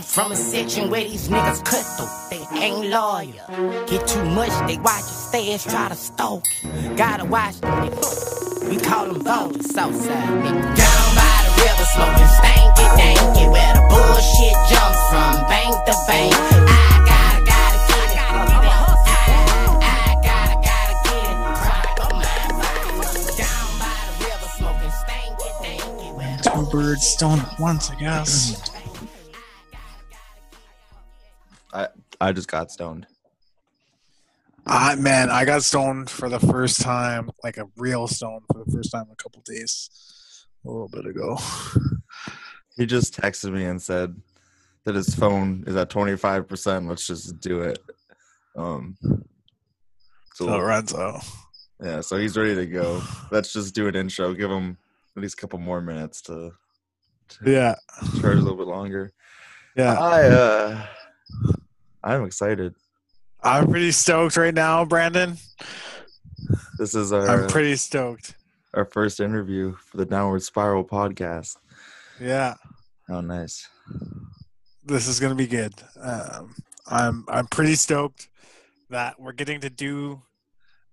I'm from a section where these niggas cut through. They ain't loyal. Get too much, they watch your stash, try to stalk you. Gotta watch them niggas. We call them vultures, Southside niggas. Down by the river, smoking stanky danky. Where the bullshit jumps from bank to bank. I gotta, gotta get it. I, I gotta, gotta get it. Crack on my vibe. Down by the river, smoking stanky danky. Where the Two birds stoned at once, I guess. I just got stoned. I man, I got stoned for the first time, like a real stone for the first time a couple days, a little bit ago. He just texted me and said that his phone is at twenty five percent. Let's just do it. Um. So So Lorenzo, yeah, so he's ready to go. Let's just do an intro. Give him at least a couple more minutes to, to yeah, charge a little bit longer. yeah, I uh, I'm excited. I'm pretty stoked right now, Brandon. This is our I'm pretty stoked. our first interview for the Downward Spiral podcast. Yeah, Oh, nice. this is gonna be good. Um, I'm I'm pretty stoked that we're getting to do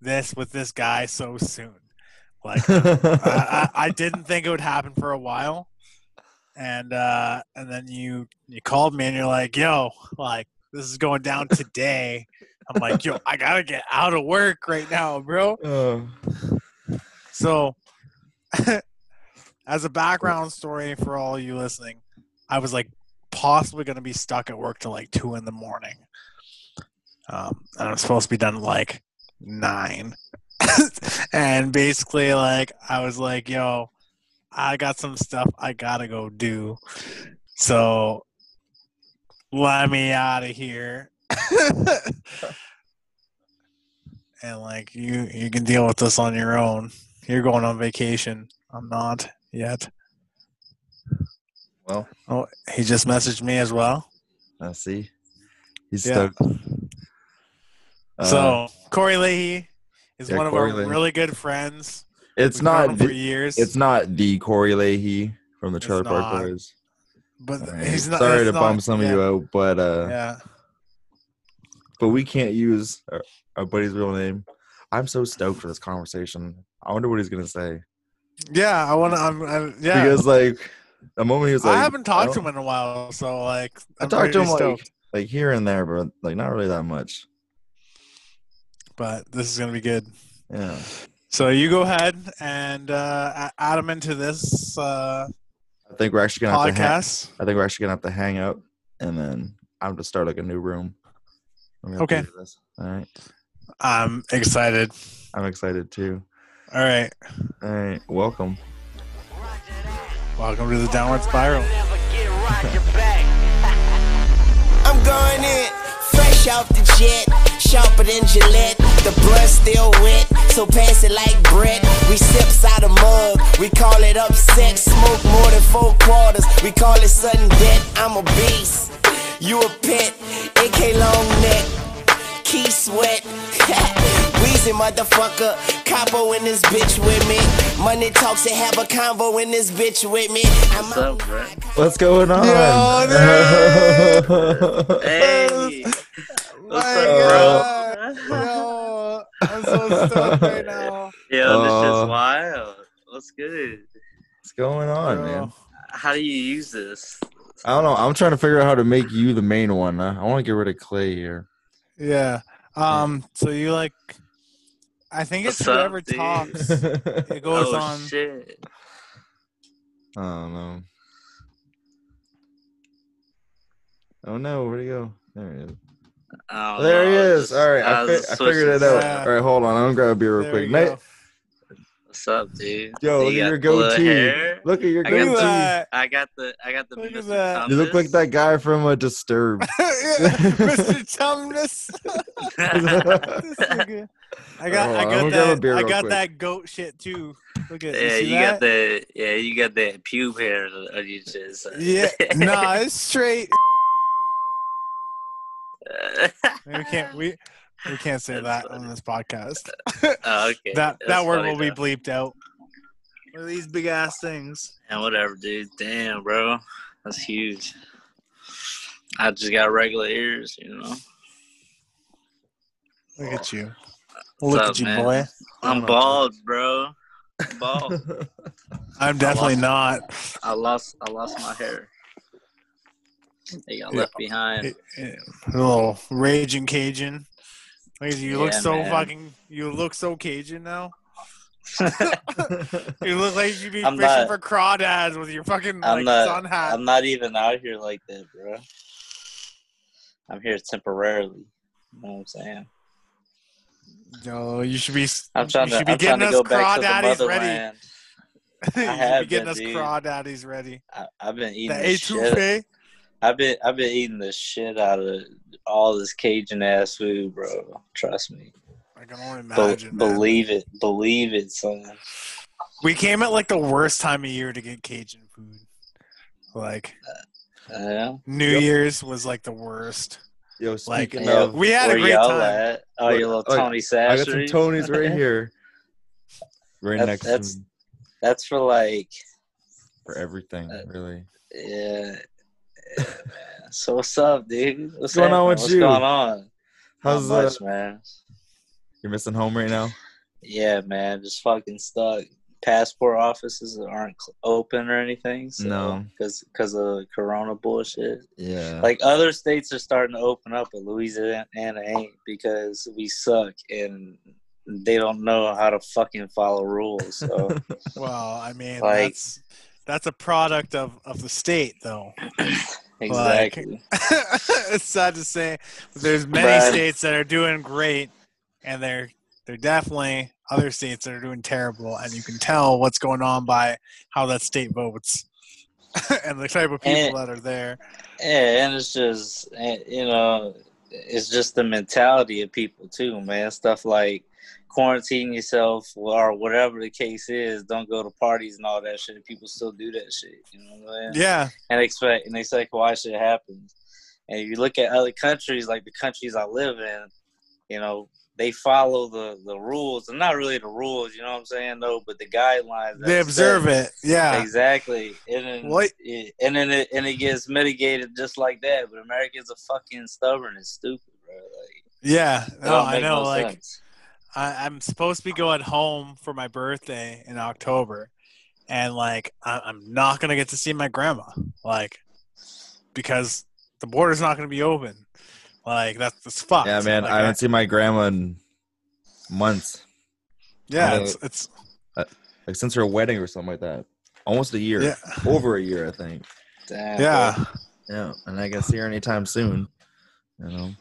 this with this guy so soon. Like I, I, I didn't think it would happen for a while, and uh, and then you you called me and you're like, "Yo, like this is going down today." I'm like, "Yo, I gotta get out of work right now, bro." Oh. So, as a background story for all you listening, I was like possibly gonna be stuck at work till like two in the morning, um, and I'm supposed to be done at, like nine. and basically, like I was like, "Yo, I got some stuff I gotta go do, so let me out of here." and like you, you can deal with this on your own. You're going on vacation. I'm not yet. Well, Oh, he just messaged me as well. I see. He's Yeah. stoked. Uh, so Corey Leahy is yeah, one of Corey our Leahy. really good friends. it's We've not him for years. it's not the Corey Leahy from the It's Trailer Park. Boys. But I mean, he's not. sorry to not- bum some yeah, of you out, but uh, Yeah, but we can't use our, our buddy's real name. I'm so stoked for this conversation. I wonder what he's gonna say yeah. I want to. I'm. I, yeah. because like the moment he was like, I haven't talked to him in a while, so like I I'm talked to him stoked. like like here and there, but like not really that much. but this is gonna be good. Yeah. So you go ahead and uh, add him into this uh, I think we're actually gonna have to hang, podcast. I think we're actually gonna have to hang out and then I'm gonna start like a new room. We're gonna have to Okay. this. All right. I'm excited. I'm excited too. All right, All right. Welcome. welcome to the downward spiral. I'm going in, fresh off the jet, sharper than Gillette. The blood still wet, so pass it like bread. We sips out a mug, we call it upset. Smoke more than four quarters, we call it sudden death. I'm a beast, you a pet, AK long neck, key sweat. Weezy motherfucker, capo in this bitch with me. Money talks and have a convo in this bitch with me. I'm What's up, bro? What's going on? Hey, My up, God. Yo, I'm so stoked right now. yo, this Uh, is wild. What's good? What's going on, man? How do you use this? I don't know. I'm trying to figure out how to make you the main one. huh? I want to get rid of Clay here. Yeah. Um. So you like? I think it's What's up, whoever dude? talks. It goes oh on. shit! I don't know. Oh no, where'd he go? There he is. I don't There he is. just- All right, I I, fi- I figured it out. Yeah. All right, hold on. I'm gonna grab a beer real There quick. You Night- go. What's up, dude? Yo, You look at your blue goatee. Look at your I Look got at goatee. I got the I got the Look at Mr. that. You look like that guy from uh, Disturbed. Mr. Tumnus. This. I got, Hold I got gonna grab a that, beer I got quick. that goat shit too. Look at, this. yeah, see you got the yeah, you got that pube hair on your chest. Yeah, nah, it's straight. We can't, we, we can't say that funny. on this podcast. oh, okay. that That's that word funny, will be bleeped out. Look at these big ass things. And whatever, dude. Damn, bro. That's huge. I just got regular ears, you know. Look at you. What's Look up, at you, man? boy. I'm bald, bro. I'm bald. I'm definitely lost- not. I lost I lost my hair. They got Yeah. left behind. A little raging Cajun. You. You look so man. fucking. You look so Cajun now. You look like you'd be I'm fishing not- for crawdads with your fucking I'm like not sun hat. I'm not even out here like that, bro. I'm here temporarily. You know what I'm saying? No, you should be. I'm trying you to should be I'm trying getting to us go back to the crawdaddies ready. motherland. you should be have getting been, us dude. crawdaddies ready. I, I've been eating the shit. Etouffee. I've been I've been eating the shit out of all this Cajun ass food, bro. Trust me. I can only Be- imagine. man. believe it. Believe it, son. We came at like the worst time of year to get Cajun food. Like Yeah. New Year's was like the worst. Yo, speaking Yeah, of, We had a great y'all time. at? Oh, Look, your little look, Tony I got some Tonys right here, right That's- next that's- to me That's for like, for everything, Uh, really. yeah. Yeah, man. So what's up, dude? What's, What's going on happening? with What's you? going on? How's Not uh, man? you're missing home right now? Yeah, man. Just fucking stuck. Passport offices aren't cl- open or anything. So, No. because because of Corona bullshit. Yeah. Like other states are starting to open up, but Louisiana ain't because we suck and they don't know how to fucking follow rules. So Well, I mean, Like- that's a product of of the state, though. exactly. it's sad to say, but there's many Right. states that are doing great, and there there definitely other states that are doing terrible, and you can tell what's going on by how that state votes and the type of people And- that are there. Yeah, and it's just eh, you know, it's just the mentality of people too, man. Stuff like quarantine yourself or whatever the case is. Don't go to parties and all that shit. People still do that shit. You know what I'm saying? Yeah, and expect and they say why shit happens. And if you look at other countries, like the countries I live in, you know, they follow the the rules, and not really the rules, you know what I'm saying? No, but the guidelines. they observe it. Yeah, Exactly, and then What- it, and then it, and it gets mitigated just like that. But Americans are fucking stubborn and stupid, bro. Like, yeah. No, oh, I know. no like sense. I, I'm supposed to be going home for my birthday in October, and like I, I'm not gonna get to see my grandma, like because the border's not gonna be open. Like that's that's fucked. yeah, man. Like, I haven't seen my grandma in months. yeah, Uh, it's, it's Like since her wedding or something like that. Almost a year. yeah, Over a year, I think. Damn, yeah. bro. Yeah. And I can see her anytime soon. You know.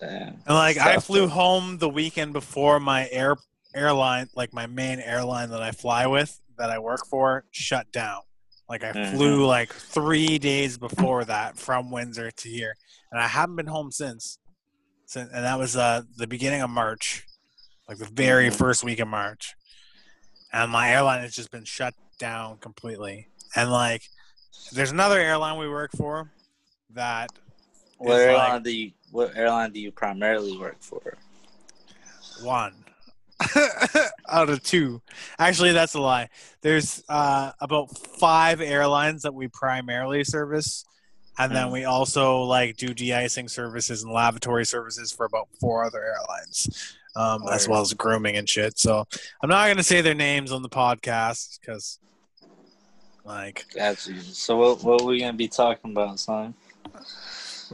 Damn. And like I flew though. home the weekend before my air airline, like my main airline that I fly with, that I work for, shut down. Like I Mhm. flew like three days before that from Windsor to here, and I haven't been home since. Since and that was uh the beginning of March, like the very Mhm. first week of March, and my airline has just been shut down completely. And like, there's another airline we work for that What is airline like- do you what airline do you primarily work for? one out of two. Actually, that's a lie. There's uh, about five airlines that we primarily service, and then Hmm. we also like do de-icing services and lavatory services for about four other airlines, um, as well as grooming and shit. So I'm not gonna say their names on the podcast because, like, you. So what what we gonna be talking about, son?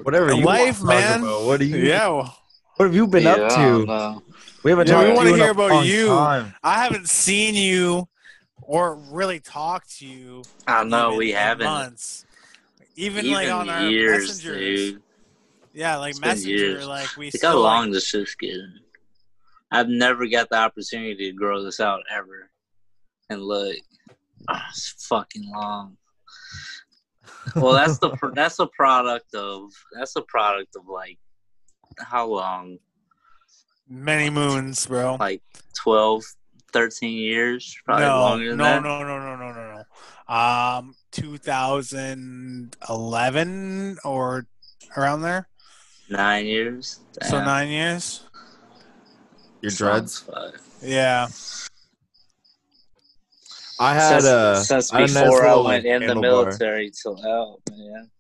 Whatever you Life, want to talk man. about. What do you yeah, well, what have you been Yeah, up to? know. We haven't Yeah, we wanna to you in hear about you. time. I haven't seen you or really talked to you I know we haven't. months. Even, Even like on our years, messengers. dude. Yeah, like It's been messenger, years. like we Look how still long like, this shit's getting. I've never got the opportunity to grow this out ever. And look, ah, it's fucking long. Well, that's the that's a product of that's a product of like how long? many moons, bro. Like 12, 13 years, probably no, longer than no, that. no, no, no, no, no, no. Um, 2011 or around there. Nine years. So nine years. Your dreads. Fuck. Yeah. I had since, a since I a nice before I went in the military till out, man.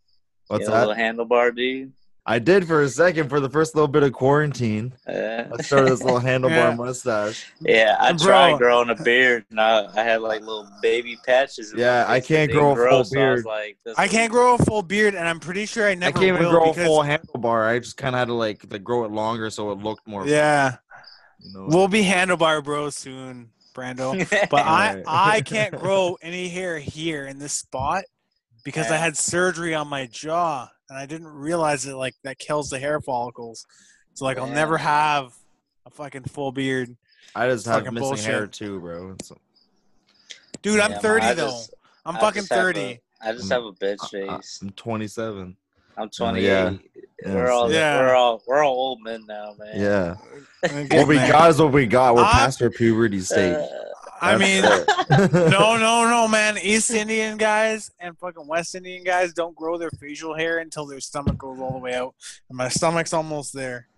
What's you know, that? little handlebar dude. I did for a second for the first little bit of quarantine. Uh, I started this little handlebar Yeah. mustache. yeah, I Bro. tried growing a beard, and I, I had like little baby patches. Yeah, I can't didn't grow a full so I beard. like, I can't grow a full beard, and I'm pretty sure I never I can't even will grow a full handlebar. I just kind of had to like, like grow it longer so it looked more. yeah, You know, we'll be handlebar bros soon, Brando. But I I can't grow any hair here in this spot because I had surgery on my jaw and I didn't realize it like that kills the hair follicles. So like I'll Yeah. never have a fucking full beard. I just have fucking missing bullshit. hair too, bro. It's, Dude, I'm 30 I though. just- I'm I fucking just have a- 30. I just have a bitch face. I'm 27. I'm 28. yeah. We're all Yeah. we're all we're all old men now, man. Yeah. What we got is what we got. We're I'm- past our puberty Uh, stage. I mean, no, no, no, man. East Indian guys and fucking West Indian guys don't grow their facial hair until their stomach goes all the way out. And my stomach's almost there.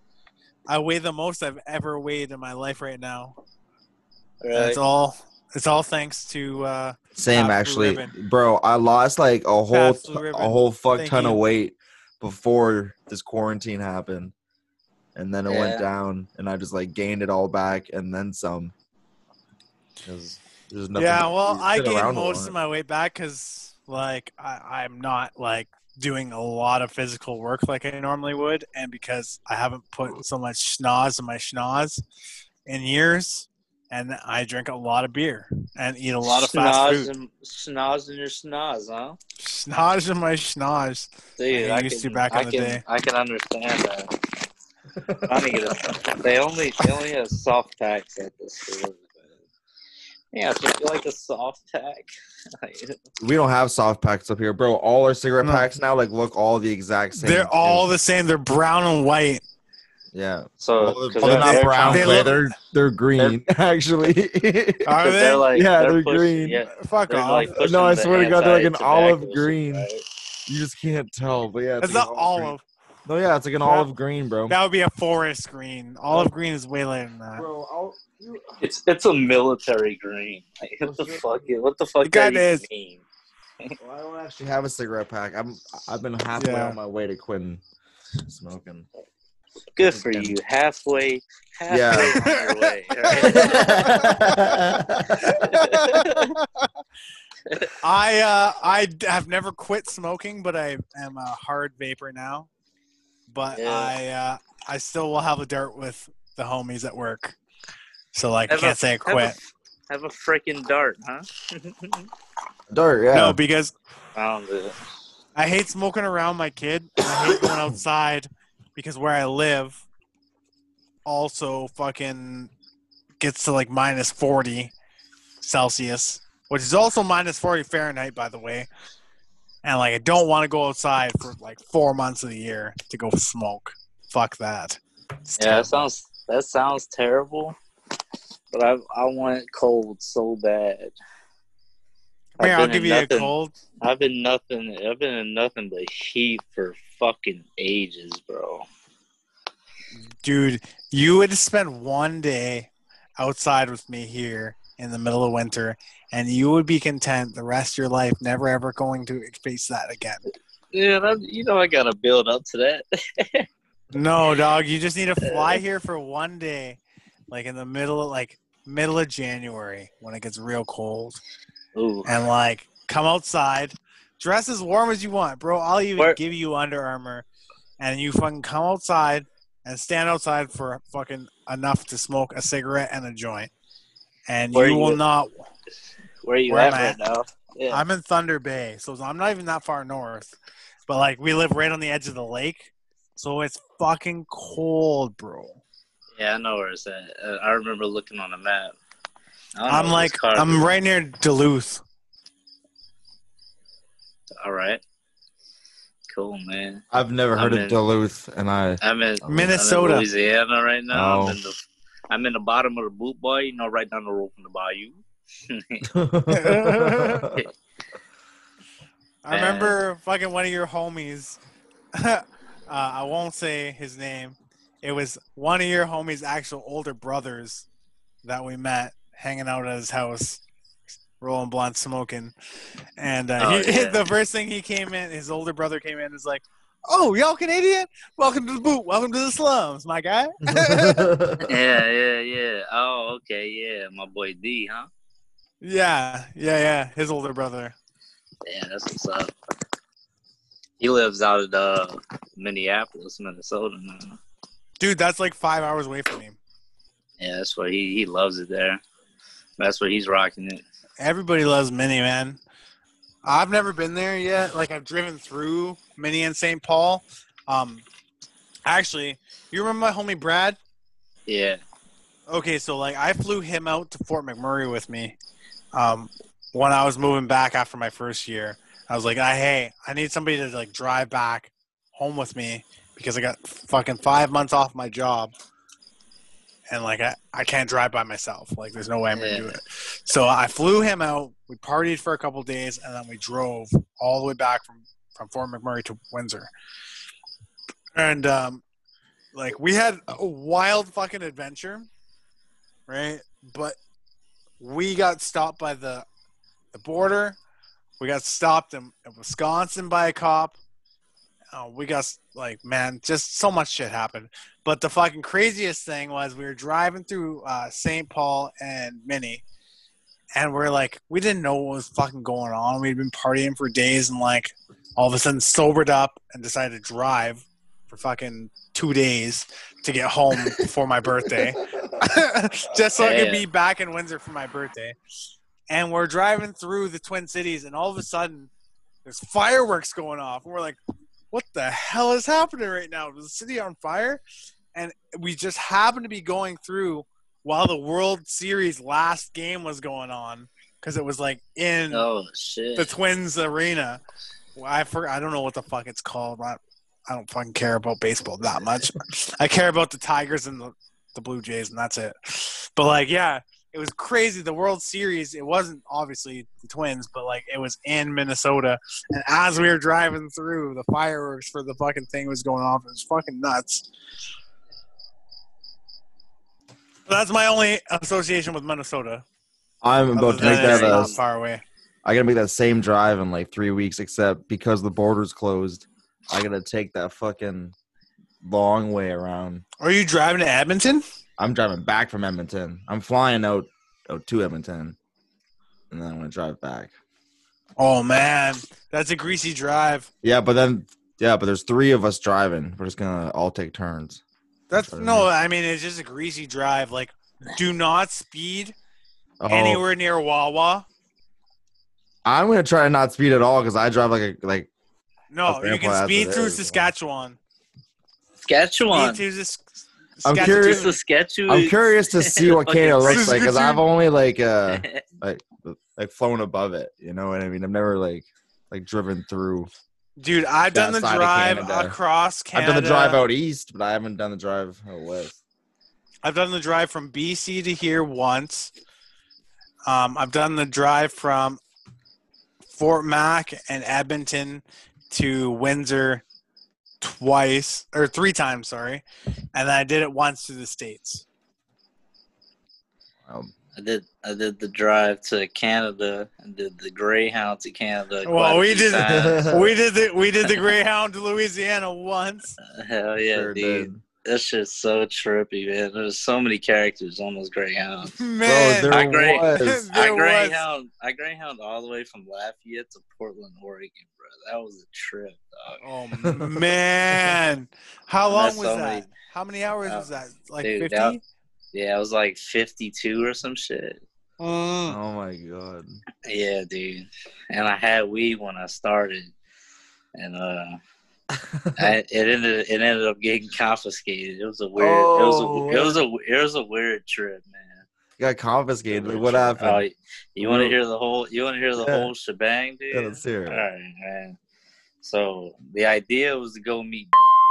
I weigh the most I've ever weighed in my life right now. And right. It's all it's all thanks to uh Same Fast actually, Ribbon. bro. I lost like a whole Fast a whole fuck Thank ton of weight before this quarantine happened, and then it Yeah. went down, and I just like gained it all back and then some. 'Cause there's nothing Yeah, well, I gained most of my weight back because like I, I'm not like doing a lot of physical work like I normally would, and because I haven't put so much schnoz in my schnoz in years, and I drink a lot of beer and eat a lot of fast Schnoz food. and, schnoz in your schnoz, huh? Schnoz in my schnoz. Dude, I I, used to can, back in I the can, day. I can understand that. Trying to a, they only they only have soft packs at the store. Yeah, so you like a soft pack. We don't have soft packs up here, bro. All our cigarette No. packs now like look all the exact same. They're all the same. They're brown and white. Yeah. so Well, 'cause they're, they're- not they're brown. they Clay. look- They're they're green actually. Are 'cause they? they're like Yeah, they're, they're pushing, green. Yeah, Fuck they're off. like pushing No, I the swear to God, they're like an anti-tobacco olive shit, green. right? you just can't tell, but yeah, it's like not an green. olive. No, yeah, it's like an Yeah. olive green, bro. That would be a forest green. Olive green is way later than that. Bro, I'll, you, It's it's a military green. Like, what the fuck? What the fuck? The guy does that is- mean? well, I don't actually have a cigarette pack. I'm I've been halfway Yeah. on my way to quitting smoking. Good for you. Halfway, halfway Yeah. on your way. I uh, I d- have never quit smoking, but I am a hard vapor now. But Yeah. I uh, I still will have a dart with the homies at work. So like I Have a- can't say I have a- quit. Have a freaking dart, huh? dart, yeah. No, because I don't do. I hate smoking around my kid. I hate going outside because where I live also fucking gets to like minus 40 Celsius, which is also minus 40 Fahrenheit, by the way. And like, I don't want to go outside for like four months of the year to go smoke. Fuck that. It's Yeah, terrible. that sounds that sounds terrible. But I I want cold so bad. Come here, I've I'll give you a nothing- cold. I've been nothing. I've been in nothing but heat for fucking ages, bro. Dude, you would spend one day outside with me here in the middle of winter, and you would be content the rest of your life, never ever going to face that again. Yeah, that, you know I gotta build up to that. No, dog, you just need to fly here for one day, like in the middle of like middle of January when it gets real cold, Ooh, and like come outside, dress as warm as you want, bro. I'll even Where- give you Under Armour, and you fucking come outside and stand outside for fucking enough to smoke a cigarette and a joint, and Where you will not. where are you where at right now? Yeah, I'm in Thunder Bay, so I'm not even that far north, but like we live right on the edge of the lake, so it's fucking cold, bro. yeah, I know where it's at. I remember looking on the map. I don't know I'm like I'm right near Duluth. All right, cool, man. I've never heard I'm of in- Duluth, and I I'm in Minnesota. I'm in Louisiana right now. Oh. I'm in the I'm in the bottom of the boot boy, you know, right down the road from the bayou. I remember fucking one of your homies. uh, I won't say his name. It was one of your homies' actual older brothers that we met hanging out at his house rolling blunt, smoking, and uh, Oh, he, yeah. the first thing he came in, his older brother came in, is like, "Oh, y'all Canadian? Welcome to the boot. Welcome to the slums, my guy." Yeah, yeah, yeah. Oh, okay, yeah. My boy D, huh? yeah, yeah, yeah. His older brother. Yeah, that's what's up. He lives out of uh, Minneapolis, Minnesota now. Dude, that's like five hours away from me. Yeah, that's where he, he loves it there. That's where he's rocking it. Everybody loves Mini, man. I've never been there yet. Like I've driven through Mini and St. Paul. Um, actually, you remember my homie Brad? Yeah. Okay, so like I flew him out to Fort McMurray with me. Um, when I was moving back after my first year, I was like, I, "Hey, I need somebody to like drive back home with me because I got fucking five months off my job, and like I, I can't drive by myself. Like, there's no way I'm gonna do it." So I flew him out. We partied for a couple days, and then we drove all the way back from from Fort McMurray to Windsor. And um, like we had a wild fucking adventure, right? But we got stopped by the the border. We got stopped in, in Wisconsin by a cop. Uh, we got like man, just so much shit happened. But the fucking craziest thing was we were driving through uh, St. Paul and Minnie, and we're like, we didn't know what was fucking going on. We'd been partying for days, and like all of a sudden sobered up and decided to drive for fucking two days to get home for my birthday, just so I could Yeah. be back in Windsor for my birthday. And we're driving through the Twin Cities, and all of a sudden, there's fireworks going off, and we're like, "What the hell is happening right now? Is the city on fire?" And we just happened to be going through while the World Series last game was going on because it was like in Oh shit. the Twins arena. Well, I for, I don't know what the fuck it's called. I, I don't fucking care about baseball that much. I care about the Tigers and the, the Blue Jays, and that's it. But like, yeah, it was crazy. The World Series. It wasn't obviously the Twins, but like it was in Minnesota. And as we were driving through, the fireworks for the fucking thing was going off. It was fucking nuts. That's my only association with Minnesota. I'm about to make that not far away. I gotta make that same drive in like three weeks, except because the border's closed, I gotta take that fucking long way around. Are you driving to Edmonton? I'm driving back from Edmonton. I'm flying out, out to Edmonton, and then I'm gonna drive back. Oh man, that's a greasy drive. Yeah, but then yeah, but there's three of us driving. We're just gonna all take turns. That's Sorry. no, I mean it's just a greasy drive. Like, do not speed Oh, anywhere near Wawa. I'm gonna try to not speed at all because I drive like a like. No, Okay, you can speed through Saskatchewan. Saskatchewan. Speed through Sask- I'm Saskatchewan. curious- Saskatchewan. I'm curious to see what Fucking Canada looks like because I've only like uh like like flown above it. You know what I mean? I've never like like driven through. Dude, I've done the That side of drive Canada. across Canada. I've done the drive out east, but I haven't done the drive out west. I've done the drive from BC to here once. Um, I've done the drive from Fort Mac and Edmonton to Windsor twice or three times, sorry, and then I did it once to the states. Um, I did. I did the drive to Canada and did the Greyhound to Canada. Well, we did times. we did the we did the Greyhound to Louisiana once. Hell yeah, sure dude. did. That shit's so trippy, man. There's so many characters on those Greyhounds. Man, Bro, I there agree. was. There I was. Greyhound, I Greyhound all the way from Lafayette to Portland, Oregon, bro. That was a trip, dog. Oh man, how long was so that? many- How many hours Uh, was that? Like fifty? Yeah, it was like 52 or some shit. Mm. Oh my god. Yeah, dude. And I had weed when I started, and uh, I, it ended it ended up getting confiscated. It was a weird. Oh, it was a it was a it was a weird trip, man. Got confiscated. Weird What happened? Oh, you want to hear the whole? You want to hear the Yeah. whole shebang, dude? Yeah, let's hear All it. right, man. So the idea was to go meet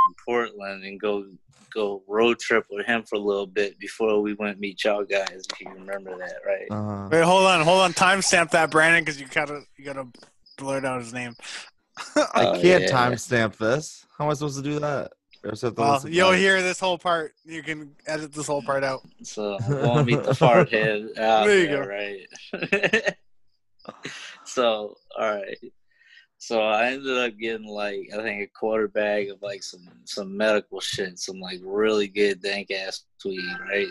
in Portland and go go road trip with him for a little bit before we went meet y'all guys. If you remember that, right? Uh, Wait, hold on, hold on. Timestamp that, Brandon, because you gotta you gotta blurt out his name. I Oh, can't yeah. timestamp this. How am I supposed to do that? Or is that the well, you'll back? hear this whole part. You can edit this whole part out. So we'll meet the fart head out There you there, go. right? so all right. So I ended up getting like I think a quarter bag of like some some medical shit, some like really good dank ass weed, right?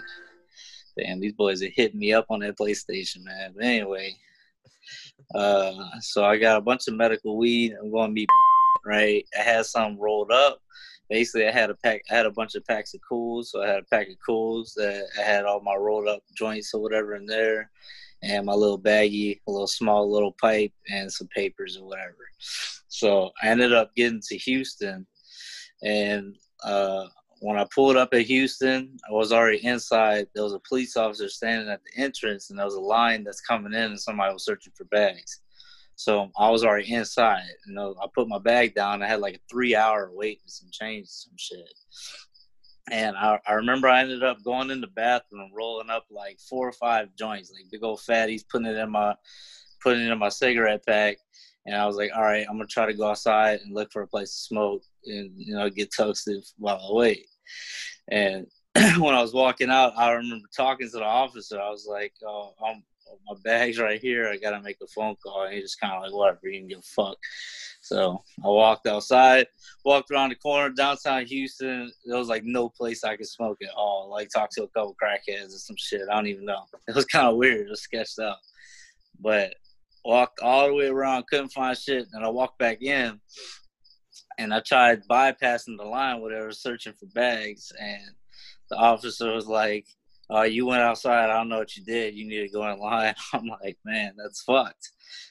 Damn, these boys are hitting me up on that PlayStation, man. But anyway, uh, so I got a bunch of medical weed. I'm going to be right. I had some rolled up. Basically, I had a pack. I had a bunch of packs of cools. So I had a pack of cools that I had all my rolled up joints or whatever in there, and my little baggie, a little small little pipe, and some papers or whatever. So I ended up getting to Houston, and uh, when I pulled up at Houston, I was already inside. There was a police officer standing at the entrance, and there was a line that's coming in, and somebody was searching for bags. So I was already inside. You know, I put my bag down. I had like a three hour wait and some change, some shit. And I, I remember I ended up going in the bathroom, rolling up like four or five joints, like big old fatties, putting it in my, putting it in my cigarette pack. And I was like, all right, I'm gonna try to go outside and look for a place to smoke and you know get toasted while I wait. And when I was walking out, I remember talking to the officer. I was like, oh, I'm my bag's right here. I gotta make a phone call. And he just kind of like, whatever, you can give a fuck. So I walked outside, walked around the corner, downtown Houston. There was like no place I could smoke at all. Like talk to a couple crackheads or some shit. I don't even know. It was kind of weird. It was sketched out. But walked all the way around, couldn't find shit. And I walked back in, and I tried bypassing the line, whatever, searching for bags. And the officer was like, uh, you went outside. I don't know what you did. You need to go in line. I'm like, man, that's fucked.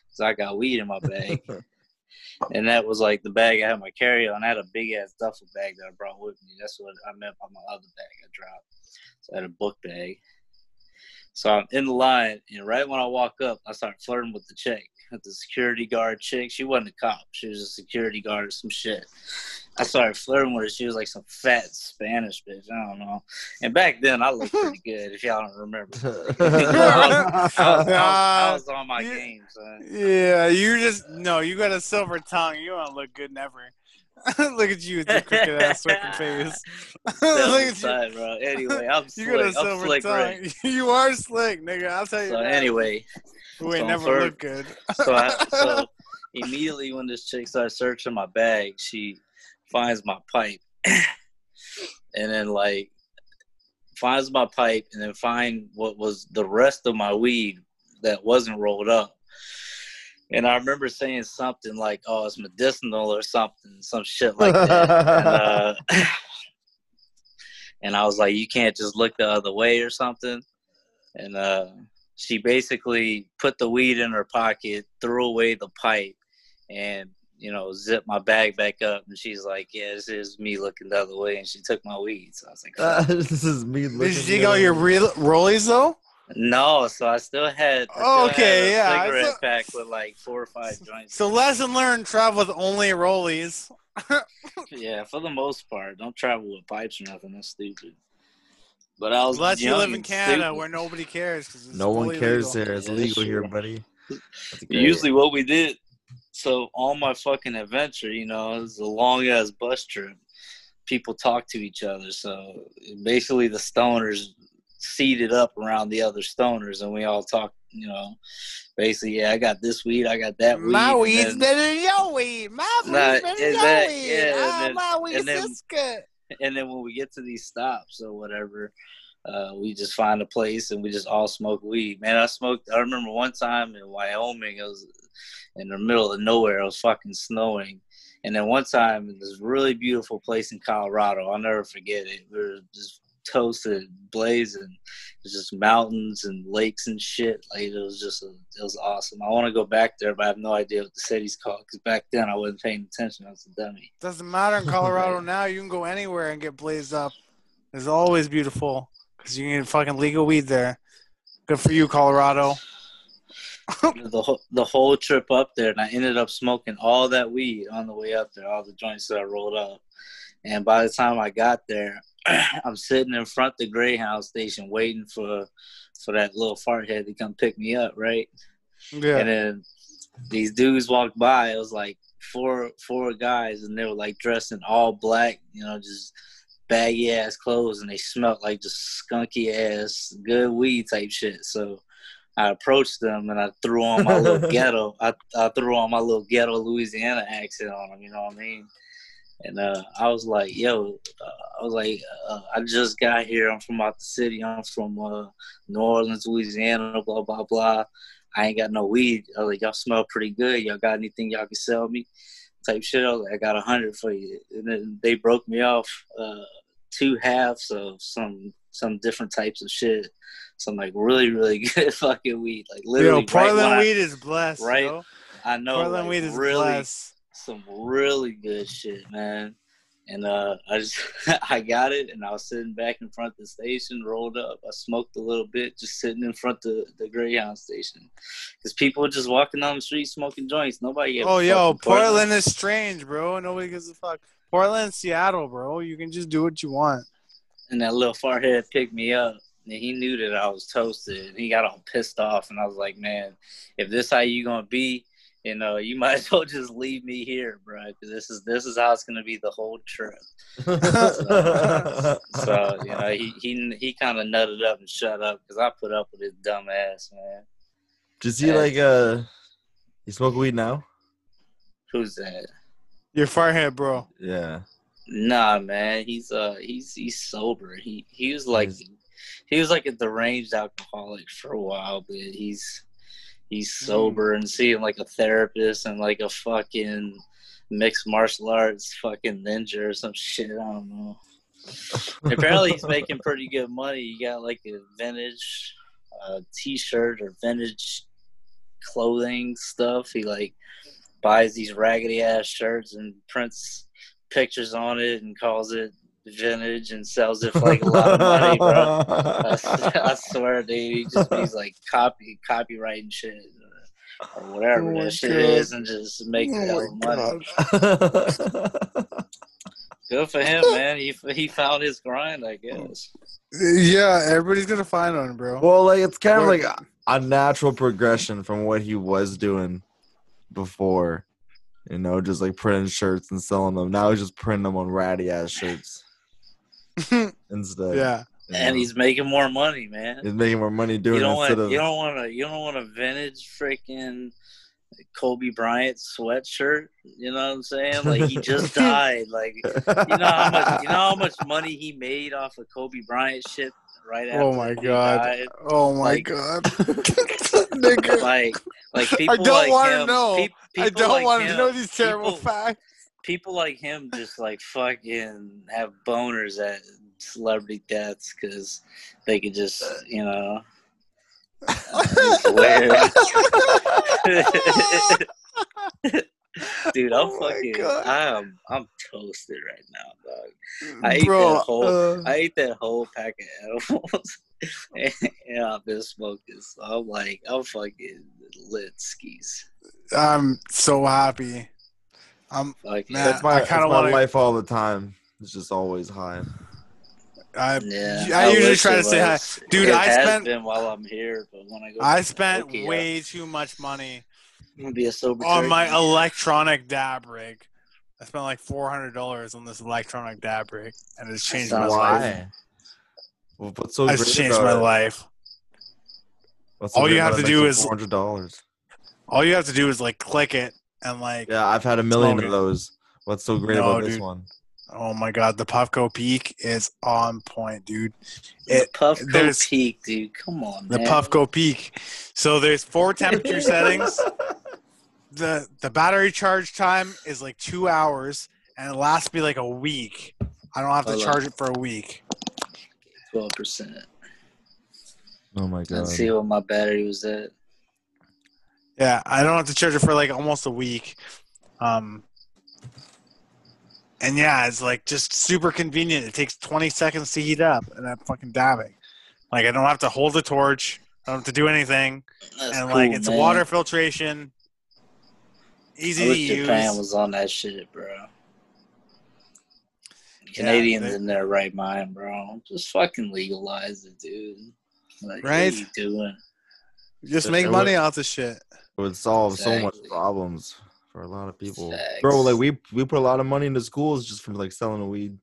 Cause I got weed in my bag. and that was like the bag I had my carry on. I had a big ass duffel bag that I brought with me. That's what I meant by my other bag I dropped. So I had a book bag. So I'm in the line, and right when I walk up, I start flirting with the chick, with the security guard chick. She wasn't a cop; she was a security guard or some shit. I started flirting with her. She was like some fat Spanish bitch. I don't know. And back then, I looked pretty good. If y'all don't remember, I, was, I, was, I, was, I was on my Yeah. game, son. Yeah, you just no. You got a silver tongue. You don't look good never. look at you with your crooked ass looking face. Look was at you. inside, bro. Anyway, I'm You got a silver slick, tongue. right? You are slick, nigga. I'll tell you. So that. anyway, we ain't so never look good. so I, so immediately when this chick started searching my bag, she finds my pipe, and then like finds my pipe, and then find what was the rest of my weed that wasn't rolled up. And I remember saying something like, "Oh, it's medicinal" or something, some shit like that. and, uh, and I was like, "You can't just look the other way or something." And uh, she basically put the weed in her pocket, threw away the pipe, and you know, zip my bag back up. And she's like, "Yeah, this is me looking the other way," and she took my weed. So I was like, Uh, this is me. Did looking you dig the out other your real rollies though? "No." So I still had, I still okay, had a yeah, cigarette so- pack with like four or five joints. So lesson learned: travel with only rollies. yeah, for the most part, don't travel with pipes or nothing. That's stupid. But I was Unless you young live in Canada stupid. where nobody cares. 'cause it's No one cares legal. here. It's Yeah, illegal that's here, buddy. Usually, what we did, so on my fucking adventure, you know, it was a long ass bus trip. People talk to each other, so basically the stoners seated up around the other stoners, and we all talk. You know, basically, yeah, I got this weed, I got that weed. My weed's then- better than your weed. My weed's Nah, better than your that- weed. yeah, Ah, then- my weed's then- this good. and then when we get to these stops or whatever, uh, we just find a place and we just all smoke weed. Man, I smoked. I remember one time in Wyoming, it was in the middle of nowhere. It was fucking snowing, and then one time in this really beautiful place in Colorado, I'll never forget it. We were just toasted, blazing. It was just mountains and lakes and shit. Like it was just, a, it was awesome. I want to go back there, but I have no idea what the city's called because back then I wasn't paying attention. I was a dummy. Doesn't matter in Colorado now. You can go anywhere and get blazed up. It's always beautiful because you can get fucking legal weed there. Good for you, Colorado. the whole the whole trip up there, and I ended up smoking all that weed on the way up there, all the joints that I rolled up. And by the time I got there, I'm sitting in front of the Greyhound station waiting for for that little fart head to come pick me up, right? Yeah. And then these dudes walked by. It was like four four guys, and they were like dressed in all black, you know, just baggy ass clothes, and they smelled like just skunky ass good weed type shit. So I approached them and I threw on my little ghetto. I, I threw on my little ghetto Louisiana accent on them. You know what I mean? And uh, I was like, "Yo," uh, I was like, uh, "I just got here. I'm from out the city. I'm from uh, New Orleans, Louisiana. Blah blah blah. I ain't got no weed. I was like, y'all smell pretty good. Y'all got anything y'all can sell me? Type shit. I was like, I got a hundred for you. And then they broke me off uh, two halves of some some different types of shit. Some like really really good fucking weed. Like literally, Yo, Portland right when I- weed is blessed. right? yo. I know, Portland like, weed is really blessed. some really good shit, man. And uh, I just I got it, and I was sitting back in front of the station, rolled up. I smoked a little bit, just sitting in front of the Greyhound station, because people were just walking down the street smoking joints. Nobody. gave Oh, yo, in Portland is strange, bro. Nobody gives a fuck. Portland, Seattle, bro. You can just do what you want. and that little farthead picked me up. And he knew that I was toasted. And he got all pissed off, and I was like, "Man, if this how you gonna be, you know, you might as well just leave me here, bro, because this is this is how it's gonna be the whole trip." So you know, he he he kind of nutted up and shut up because I put up with his dumb ass, man. Does he like uh? He smoke weed now? Who's that? Your forehead, bro. Yeah. Nah, man, he's uh he's he's sober. He he was like he was like a deranged alcoholic for a while, but he's he's sober and seeing like a therapist and like a fucking mixed martial arts fucking ninja or some shit. I don't know. Apparently, he's making pretty good money. He got like a vintage uh, t-shirt or vintage clothing stuff. He like buys these raggedy ass shirts and prints pictures on it and calls it vintage and sells it for like a lot of money, bro. I, I swear, dude, he just he's like copy copywriting shit uh, or whatever Oh that shit God. is and just making Oh hell my of money. Good for him, man. He he found his grind, I guess. Yeah, everybody's gonna find one, bro. well, like it's kind of like a, a natural progression from what he was doing before. You know, just like printing shirts and selling them. Now he's just printing them on ratty ass shirts instead. yeah. you And he's making more money, man. he's making more money You doing it don't instead want of you don't want to you don't want a vintage freaking Kobe Bryant sweatshirt. You know what I'm saying? Like he just died. Like you know how much you know how much money he made off of Kobe Bryant shit right oh after Oh my he god. died. Oh my Like- god. Nigga. Like like people don't like wanna him, know. peop- I people don't like want to know these terrible people- facts. People like him just like fucking have boners at celebrity deaths because they could just you know. Dude, I'm Oh fucking. God. I'm I'm toasted right now, dog. I ate that whole. uh, I ate that whole pack of edibles, and, and I've been smoking. So I'm like, I'm fucking lit skis. I'm so happy. I'm Like, Man, that's my, I that's kinda my wanna- life all the time. It's just always high. I yeah. I usually try it to say hi. Dude, it I has spent- been while I'm here, but when I go, I spent Okay, yeah. way too much money be a sober. on my electronic dab rig. I spent like four hundred dollars on this electronic dab rig, and it's changed my sounds life. Well, what's so It's changed my it? life. What's All you have to do makes it is- four hundred dollars. All you have to do is like click it, and like, Yeah, I've had a million Smoke of those. What's so great No, about this dude. one? oh my god, the Puffco Peak is on point, dude. The It Puffco there's- Peak, dude. Come on, the man. Puffco Peak. So there's four temperature settings. the The battery charge time is like two hours, and it lasts me like a week. I don't have to Hold on. charge it for a week. Twelve percent. Oh my god. Let's see what my battery was at. Yeah, I don't have to charge it for like almost a week. Um, and yeah, it's like just super convenient. It takes 20 seconds to heat up, and I'm fucking dabbing. Like I don't have to hold the torch. I don't have to do anything, That's and cool, like it's man. water filtration, easy I to use. Japan was on that shit, bro. Canadians they- in their right mind, bro. Just fucking legalize it, dude. Like, Right? What are you doing? Just It make would- money off the shit. It would solve so much problems for a lot of people. Facts. Bro, like we we put a lot of money into schools just from like selling weed.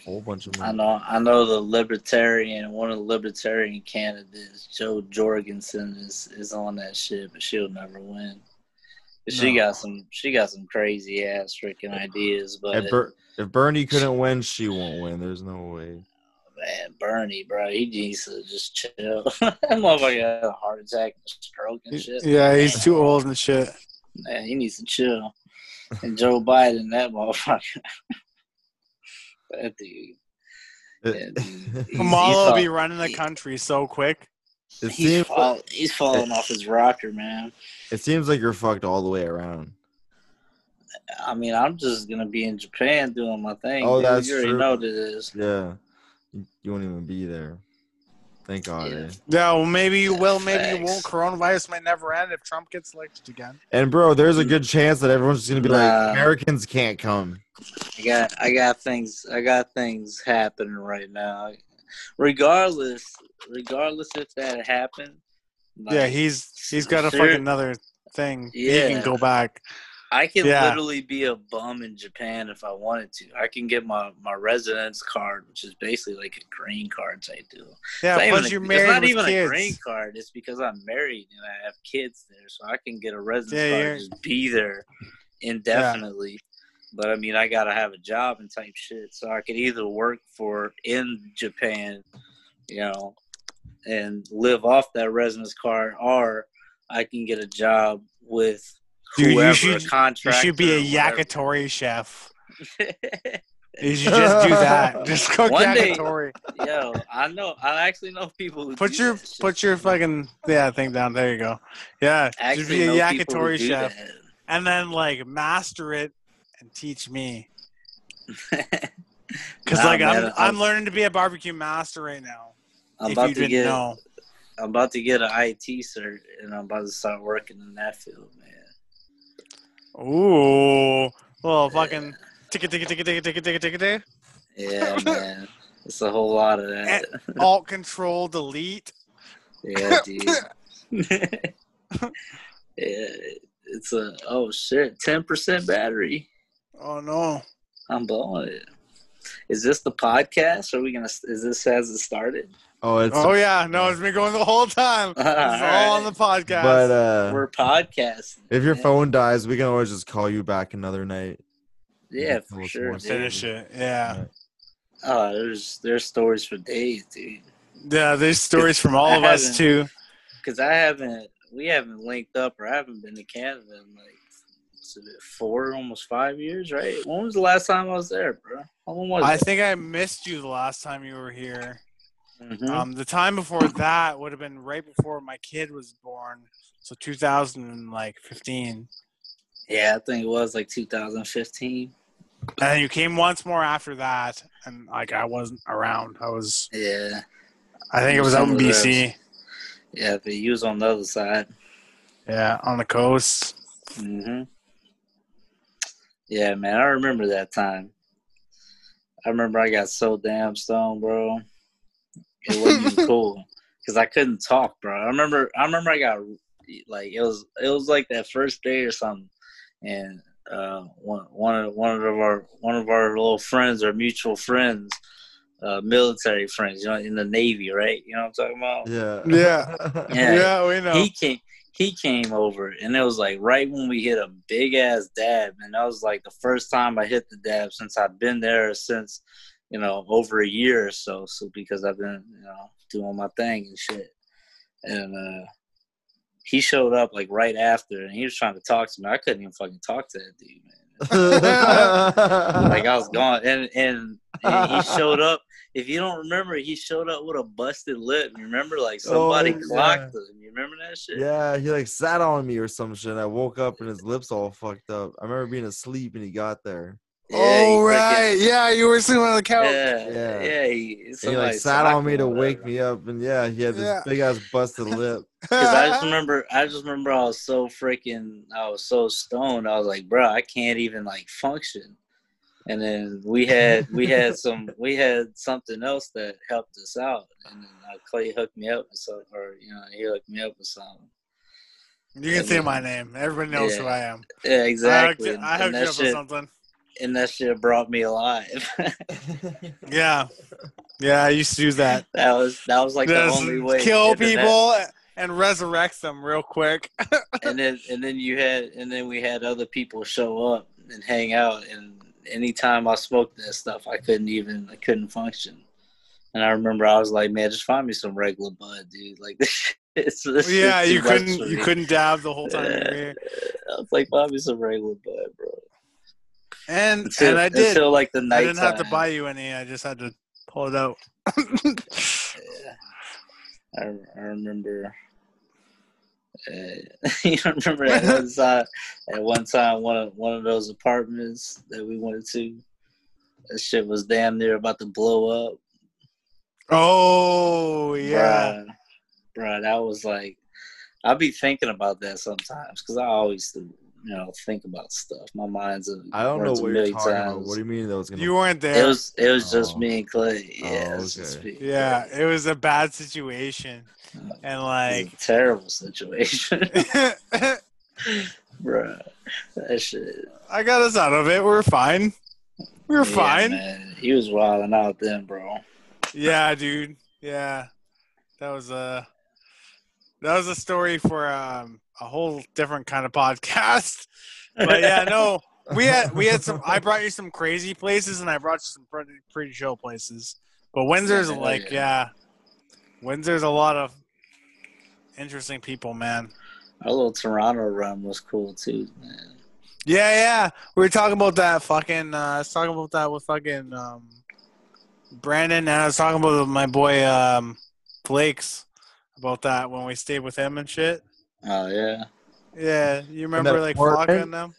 A whole bunch of I know, I know the libertarian, one of the libertarian candidates, Jo Jorgensen, is is on that shit, but she'll never win. But She No. got some, she got some crazy ass freaking ideas, but If, Ber- if Bernie couldn't win, she won't win. There's no way. Man, Bernie, bro, he needs to just chill. that motherfucker had a heart attack and stroke and shit. Yeah, he's too old and shit. Man, he needs to chill. And Joe Biden, that motherfucker, that dude. Yeah, dude. He's- Kamala will be running the he- country so quick. It He's, seems fall, he's falling off his rocker, man. it seems like you're fucked all the way around. I mean, I'm just gonna be in Japan doing my thing. Oh, dude. that's you already true. know what it is. Yeah, you, you won't even be there. Thank God. Yeah. eh? Yeah, well, maybe you will, maybe you won't. Coronavirus might never end if Trump gets elected again. And bro, there's a good chance that everyone's just gonna be Nah. like, Americans can't come. I got, I got things, I got things happening right now. Regardless, regardless if that happened. like, yeah, he's he's got a ser- fucking another thing. He can go back. I can Yeah. literally be a bum in Japan if I wanted to. I can get my my residence card, which is basically like a green card type deal. Yeah, It's plus you're it's married not with even kids. a green card. It's because I'm married and I have kids there, so I can get a residence Yeah, card and just be there indefinitely. But I mean, I gotta have a job and type shit, so I could either work for in Japan, you know, and live off that residence card, or I can get a job with Dude, you should- a You should be a yakitori chef. You should just do that. Just cook One day- yakitori. Yo, I know. I actually know people who Put do your that put your fucking yeah thing down. There you go. Yeah, just be a know people who yakitori chef, that. and then like master it and teach me. Because Nah, like man, I'm I'm learning to be a barbecue master right now. I'm if about you to didn't get. know. I'm about to get an IT cert, and I'm about to start working in that field, man. Ooh, well, fucking ticket, ticket, ticket, ticket, ticket, ticket, ticket, ticket. Yeah, man, it's a whole lot of that. Alt Control Delete. Yeah, dude. yeah, it's a oh shit, ten percent battery. Oh no, I'm blowing it. Is this the podcast? Are we gonna? Is this as it started? Oh, it's Oh yeah, no, it's been going the whole time. It's all on the podcast. but uh, We're podcasting. if your man. phone dies, we can always just call you back another night. yeah, for sure. Finish it. Yeah. Oh, there's there's stories for days, dude. Yeah, there's stories from all of us too. Because I haven't, we haven't linked up, or I haven't been to Canada in like what's it, four, almost five years, right? When was the last time I was there, bro? How long was I it? think I missed you the last time you were here. Mhm. Um, the time before that would have been right before my kid was born, so 2015. yeah, I think it was like 2015. And you came once more after that, and like I wasn't around. I was, Yeah, I think it was out in BC. yeah, but you was on the other side. Yeah, on the coast. hmm Yeah, man, I remember that time. I remember I got so damn stoned, bro. It wasn't cool because I couldn't talk, bro. I remember, I remember I got like it was it was like that first day or something, and uh, one one of one of our one of our little friends, our mutual friends, uh, military friends, you know, in the Navy, right? You know what I'm talking about? Yeah. Yeah. Yeah. Yeah, we know. he came he came over and it was like right when we hit a big ass dab and that was like the first time i hit the dab since i've been there since you know over a year or so so because i've been you know doing my thing and shit and uh he showed up like right after and he was trying to talk to me i couldn't even fucking talk to that dude man like i was gone and and, and he showed up if you don't remember he showed up with a busted lip you remember like somebody Oh, yeah. clocked him you remember that shit Yeah, he like sat on me or some shit. I woke up and his lips all fucked up. I remember being asleep and he got there. Yeah, oh right, fucking- yeah, you were sitting on the couch. Yeah, Yeah. yeah. He, And he somebody like sat on me to socked him or wake whatever. me up, and yeah, he had this Yeah. big ass busted lip. Cause I just remember, I just remember I was so freaking, I was so stoned. I was like, bro, I can't even like function. And then we had, we had some, we had something else that helped us out. And then uh, Clay hooked me up with something, or you know, he hooked me up with something. you can say my name. Everybody knows who I am. Yeah, I exactly. hooked, I And hooked that you up with something. And that shit brought me alive. Yeah, yeah. I used to do that. that was that was like Just the only way. To kill then that- people and resurrect them real quick. and then and then you had and then we had other people show up and hang out and anytime I smoked that stuff I couldn't even I couldn't function. And I remember I was like, man, just find me some regular bud, dude. Like this shit, it's yeah, you couldn't you couldn't dab the whole time. I was like, find me some regular bud, bro. And Until, and I did until like the night. I didn't have to buy you any. I just had to pull it out. Yeah. I, I remember. Uh, you remember at one time, at one time, one of one of those apartments that we went to, that shit was damn near about to blow up. oh yeah. Bruh, that was like, I'll be thinking about that sometimes because I always, you know, think about stuff. My mind's a I don't know runs a what you're million talking about. What do you mean that was gonna? You weren't there. It there. was it was just Oh. me and Clay. Yeah, Oh, it was just okay. me. yeah, it was a bad situation, and It was like, a terrible situation, bro. That shit. I got us out of it. We're fine. We're Yeah, fine. man. He was wilding out then, bro. Yeah, dude. Yeah, that was a that was a story for um, a whole different kind of podcast. But yeah, no, we had we had some. I brought you some crazy places, and I brought you some pretty pretty chill places. But Windsor's Yeah, like, yeah. yeah, Windsor's a lot of interesting people, man. Our little Toronto run was cool too, man. Yeah, yeah. We were talking about that fucking. Uh, I was talking about that with fucking um, Brandon, and I was talking about my boy um, Flakes about that when we stayed with him and shit. Oh yeah. Yeah, you remember like apartment? Flocka and them?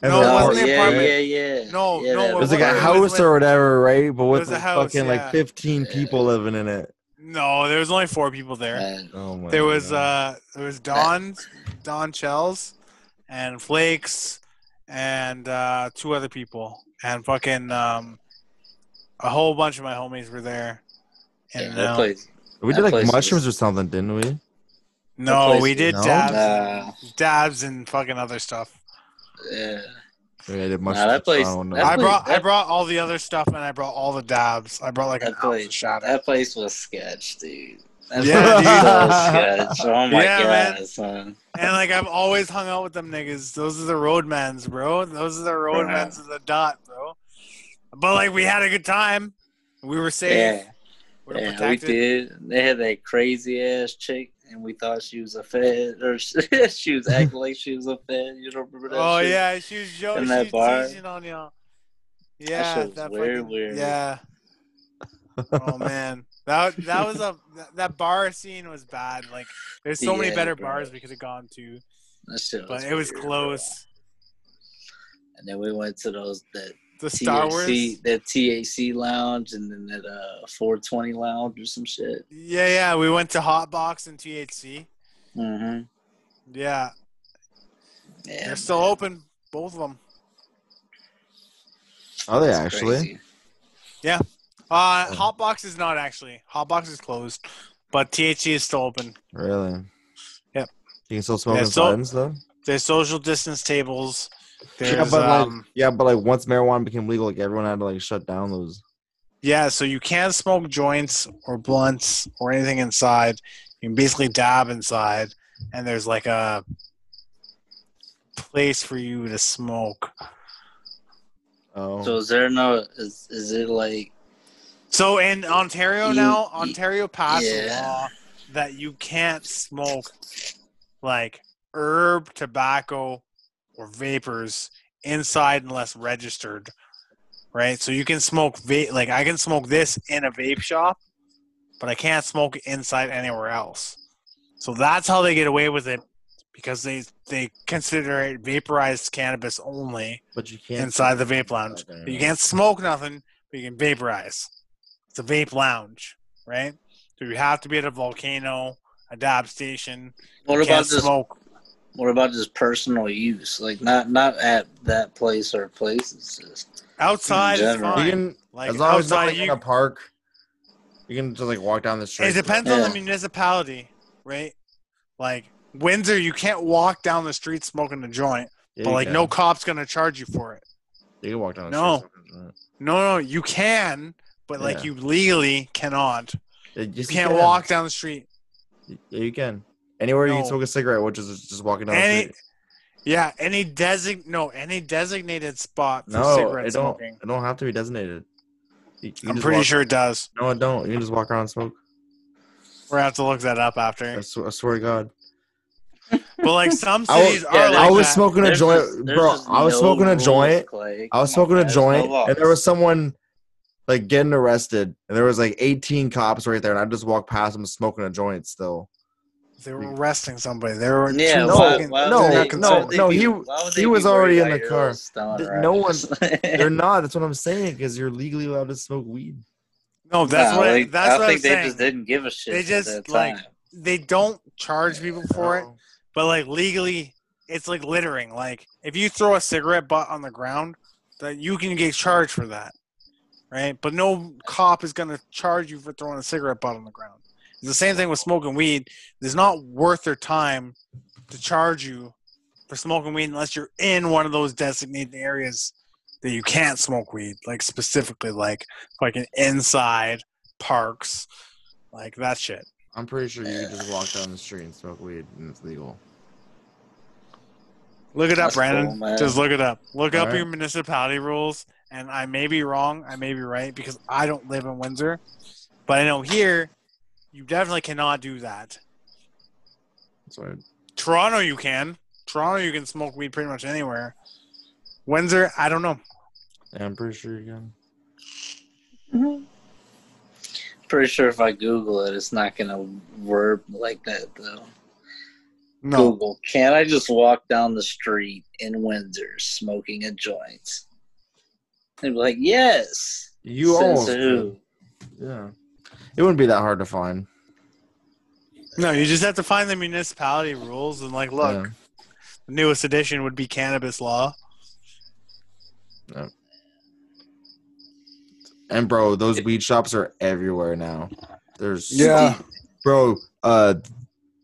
And No, the it oh, wasn't the yeah, apartment. yeah, yeah. No, yeah, no, It was like a it was house or whatever, right? But with was a house, fucking yeah. like 15 people living in it. No, there was only four people there. Man, Oh my. There was God. uh, there was Don, Don Chells, and Flakes, and uh, two other people, and fucking um, a whole bunch of my homies were there. yeah, And that uh, place. we that did like mushrooms was- or something, didn't we? No, place we was- did No? dabs, Nah, dabs, and fucking other stuff. yeah. Yeah, I did Nah, that place- I don't that I place- brought I brought all the other stuff, and I brought all the dabs. I brought like an That ounce of that place was sketch, dude. That Yeah, dude. was sketch. Oh my Yeah, god, man. son. And like I've always hung out with them niggas. Those are the roadmans, bro. Those are the roadmans of the dot, bro. But like we had a good time. We were safe. Yeah, We were yeah, we did. They had that crazy ass chick, and we thought she was a fed, or she was acting like she was a fed. You don't remember that? Oh shit? yeah, she was jo- In she that was bar? on y'all. Yeah, shit was very fucking- weird. Yeah. Oh man, that that was a that, that bar scene was bad. Like, there's so many better bro. bars we could have gone to, That shit but it was weird, close. bro. And then we went to those that The Star Wars. THC, that THC lounge, and then that uh 420 lounge or some shit. Yeah, yeah. We went to Hotbox and THC. Mm-hmm. Yeah, Yeah, they're still man. open, both of them. Are they That's actually? crazy. Uh, Oh. Hotbox is not actually. Hotbox is closed, but THC is still open. Really? Yep. You can still smoke Yeah, inside so- and stuff. There's social distance tables. There's yeah, but um, like, yeah, but like once marijuana became legal, like everyone had to like shut down those. yeah, so you can't smoke joints or blunts or anything inside. You can basically dab inside, and there's like a place for you to smoke. Oh, So is there no? Is is it like? So in Ontario You- now, Ontario passed a law that you can't smoke like herb, tobacco, or vapors inside unless registered. Right? So you can smoke vape like I can smoke this in a vape shop, but I can't smoke it inside anywhere else. So that's how they get away with it because they they consider it vaporized cannabis only but you can't inside the vape lounge. Okay. You can't smoke nothing, but you can vaporize. It's a vape lounge, right? So you have to be at a volcano, a dab station. What You about can't just? smoke. What about just personal use? Like not not at that place or places. Just Outside is fine. You can, like as long as it's not, outside, like, in a park, you can just like walk down the street. it depends on Yeah. the municipality, right? Like Windsor, you can't walk down the street smoking a joint, Yeah, but like can. no cop's gonna charge you for it. You can walk down the No. street. smoking a joint. No, no, you can, but like Yeah. you legally cannot. Yeah, You yes, can't can. walk down the street. Yeah, you can. Anywhere you can smoke a cigarette, which is just walking down the street. yeah, any design no, any designated spot for No, cigarette it don't. smoking. It don't have to be designated. You- you I'm pretty walk- sure it does. No, it don't. You can just walk around and smoke. We're gonna have to look that up I, after. I swear to God. But like some I was- cities yeah, are like I was that. smoking a joint, just- bro. I was no smoking a joint. Clay. I was Come on, smoking a there's joint, no and there was someone like getting arrested, and there was like 18 cops right there, and I just walked past them smoking a joint still. They were arresting somebody. They were Yeah, No, why, why no, they're not no, why concerned. would they no, be- he- he was already in the car. little stoner Th- no one- They're not. That's what I'm saying. Because you're legally allowed to smoke weed. No, that's Nah, what like, that's I what I'm they saying. just didn't give a shit. They just, like, they don't charge people for it, but like legally, it's like littering. Like if you throw a cigarette butt on the ground, that you can get charged for that, right? But no cop is gonna charge you for throwing a cigarette butt on the ground. It's the same thing with smoking weed. It's not worth their time to charge you for smoking weed unless you're in one of those designated areas that you can't smoke weed, like specifically like like an inside parks, like that shit. I'm pretty sure you can just walk down the street and smoke weed, and it's legal. Look it up, That's Brandon. cool. Just look it up. Look up Alright. your municipality rules, and I may be wrong. I may be right because I don't live in Windsor, but I know here you definitely cannot do that. That's why. Toronto, you can. Toronto, you can smoke weed pretty much anywhere. Windsor, I don't know. Yeah, I'm pretty sure you can. Mm-hmm. Pretty sure if I Google it, it's not gonna verb like that though. No, Google, can I just walk down the street in Windsor smoking a joint? They'd be like, yes. You Says almost. who? Yeah. It wouldn't be that hard to find. no, you just have to find the municipality rules and like look. Yeah. The newest edition would be cannabis law. And bro, those weed shops are everywhere now. There's Yeah. bro. Uh,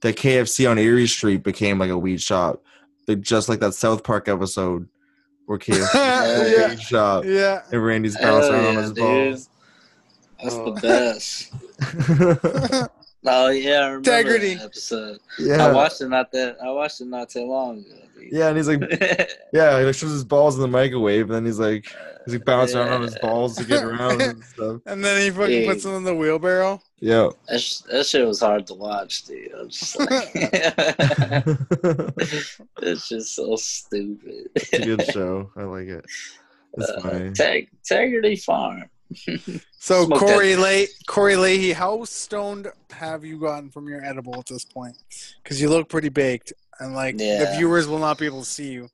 the KFC on Erie Street became like a weed shop, Like, just like that South Park episode where KFC is a Yeah. weed shop Yeah. and Randy's bouncing Hell around on yeah, his dude. balls. That's Oh. the best. Oh yeah, I remember Integrity. that episode. I watched it not that. I watched it not too long ago. Dude. yeah, and he's like, yeah, he like shows his balls in the microwave, and then he's like, he's like bouncing around on his balls to get around and stuff. And then he fucking Dude. puts them in the wheelbarrow. Yeah. That, sh- that shit was hard to watch, dude. I'm just like, it's just so stupid. It's a good show. I like it. It's Uh, funny. Teg- Integrity Farm. So Smoke Corey Le- Corey Leahy, how stoned have you gotten from your edible at this point? Because you look pretty baked, and like the viewers will not be able to see you.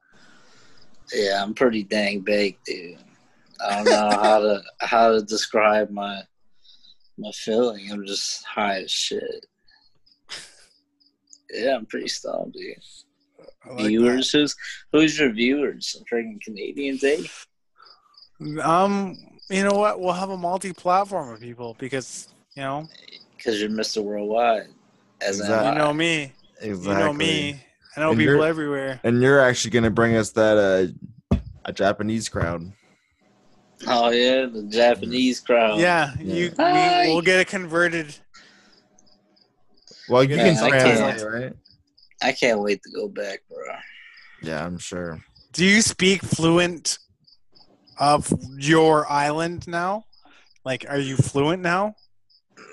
Yeah, I'm pretty dang baked, dude. I don't know how to how to describe my my feeling. I'm just high as shit. Yeah, I'm pretty stoned, dude. Like viewers, who's who's your viewers? Some freaking Canadians, eh? Um, you know what? We'll have a multi-platform of people because you know Because you're Mr. Worldwide. As Exactly. you know me, Exactly. you know me. I know And people everywhere. And you're actually gonna bring us that uh, a Japanese crowd. Oh yeah, the Japanese crowd. Yeah, Yeah. you. Hi. We, we'll get it converted. Well, you Yeah, can I can't. translate, right? I can't wait to go back, bro. Yeah, I'm sure. Do you speak fluent of your island now? Like, are you fluent now?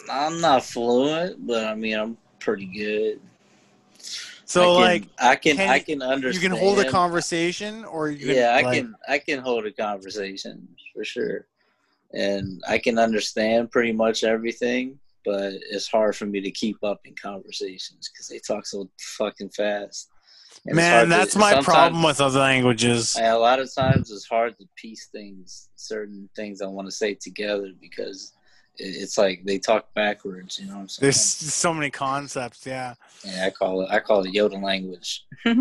I'm not fluent, but I mean I'm pretty good. So I can, like, I can can I can understand. you can hold a conversation, or you can, yeah, I like- can I can hold a conversation for sure, and I can understand pretty much everything. But it's hard for me to keep up in conversations because they talk so fucking fast. And it's hard Man, to- that's my problem with other languages. A lot of times it's hard to piece things, certain things I want to say together because it's like they talk backwards. You know what I'm saying? There's so many concepts. Yeah. yeah, I call it I call it Yoda language.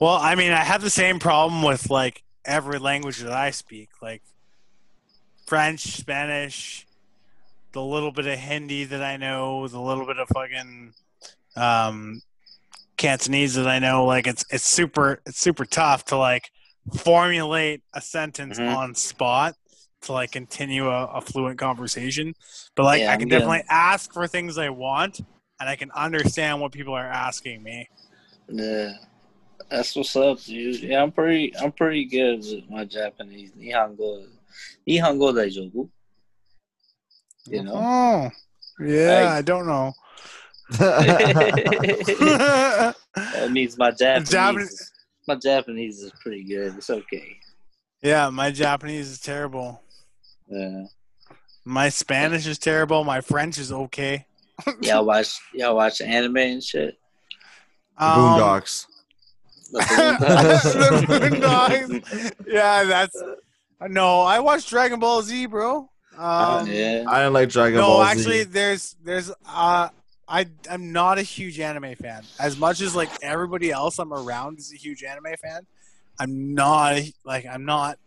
Well, I mean, I have the same problem with like every language that I speak, like French, Spanish, the little bit of Hindi that I know, the little bit of fucking um, Cantonese that I know. Like it's it's super it's super tough to like formulate a sentence Mhm. on spot to like continue a, a fluent conversation. But like Yeah, I can definitely ask for things I want and I can understand what people are asking me. Yeah, that's what's up, dude. Yeah, I'm pretty, I'm pretty good with my Japanese. Nihongo, Nihongo daijoubu. You know. Oh. Yeah, I- I don't know. That means my Japanese. Japanese- My Japanese is pretty good. It's okay. yeah, my Japanese is terrible. Yeah. My Spanish is terrible. My French is okay. Y'all watch, y'all watch anime and shit. Um, Boondocks. The The Boondocks. Boondocks. yeah, that's no. I watched Dragon Ball Z, bro. Um, yeah. I didn't like Dragon no, Ball Z. No, actually, there's there's uh, I I'm not a huge anime fan. As much as like everybody else I'm around is a huge anime fan, I'm not like I'm not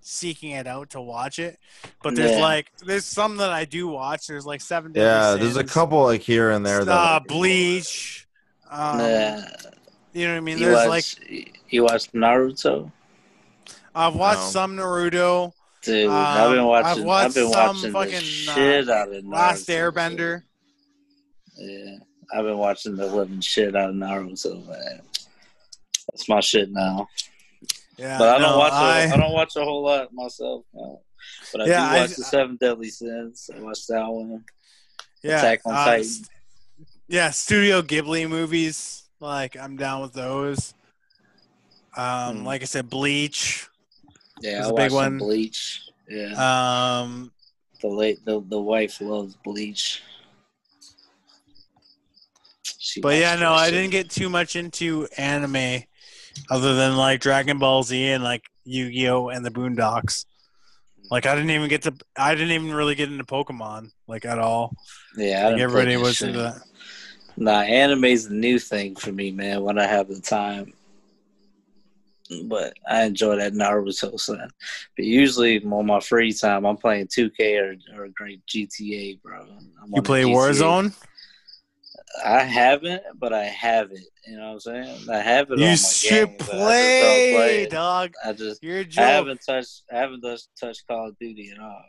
seeking it out to watch it. But there's Yeah. like there's some that I do watch. There's like seven. Deadly yeah, there's a couple like here and there. uh, That Bleach. Um, yeah. You know what I mean? You There's watch, like you watch Naruto, I've watched No. some Naruto. dude. I've been Um, watching. I've I've, been some watching fucking, the uh, shit out of Naruto. Last Airbender. Yeah, I've been watching the living shit out of Naruto, man. That's my shit now. Yeah, But I don't watch. I- A, I don't watch a whole lot myself. But I Yeah, do I- watch the Seven Deadly Sins. I watched that one. yeah, Attack on uh, Titan. Yeah, Studio Ghibli movies. Like I'm down with those. Um, Hmm. like I said, Bleach. Yeah, That's I a big one. Bleach. Yeah, Um, the late the, the wife loves Bleach. She but yeah, no, I didn't get too much into anime, other than like Dragon Ball Z and like Yu-Gi-Oh and the Boondocks. Like I didn't even get to. I didn't even really get into Pokemon like at all. Yeah, I Like everybody was shit. into that. Nah, anime's the new thing for me, man. When I have the time, but I enjoy that Naruto son. But usually on my free time, I'm playing 2K or or great GTA, bro. I'm You play GTA. Warzone? I haven't, but I have it. You know what I'm saying? I have it. on You my should game, but I just play, play dog. I just You're I haven't touched I haven't touched, touched Call of Duty at all.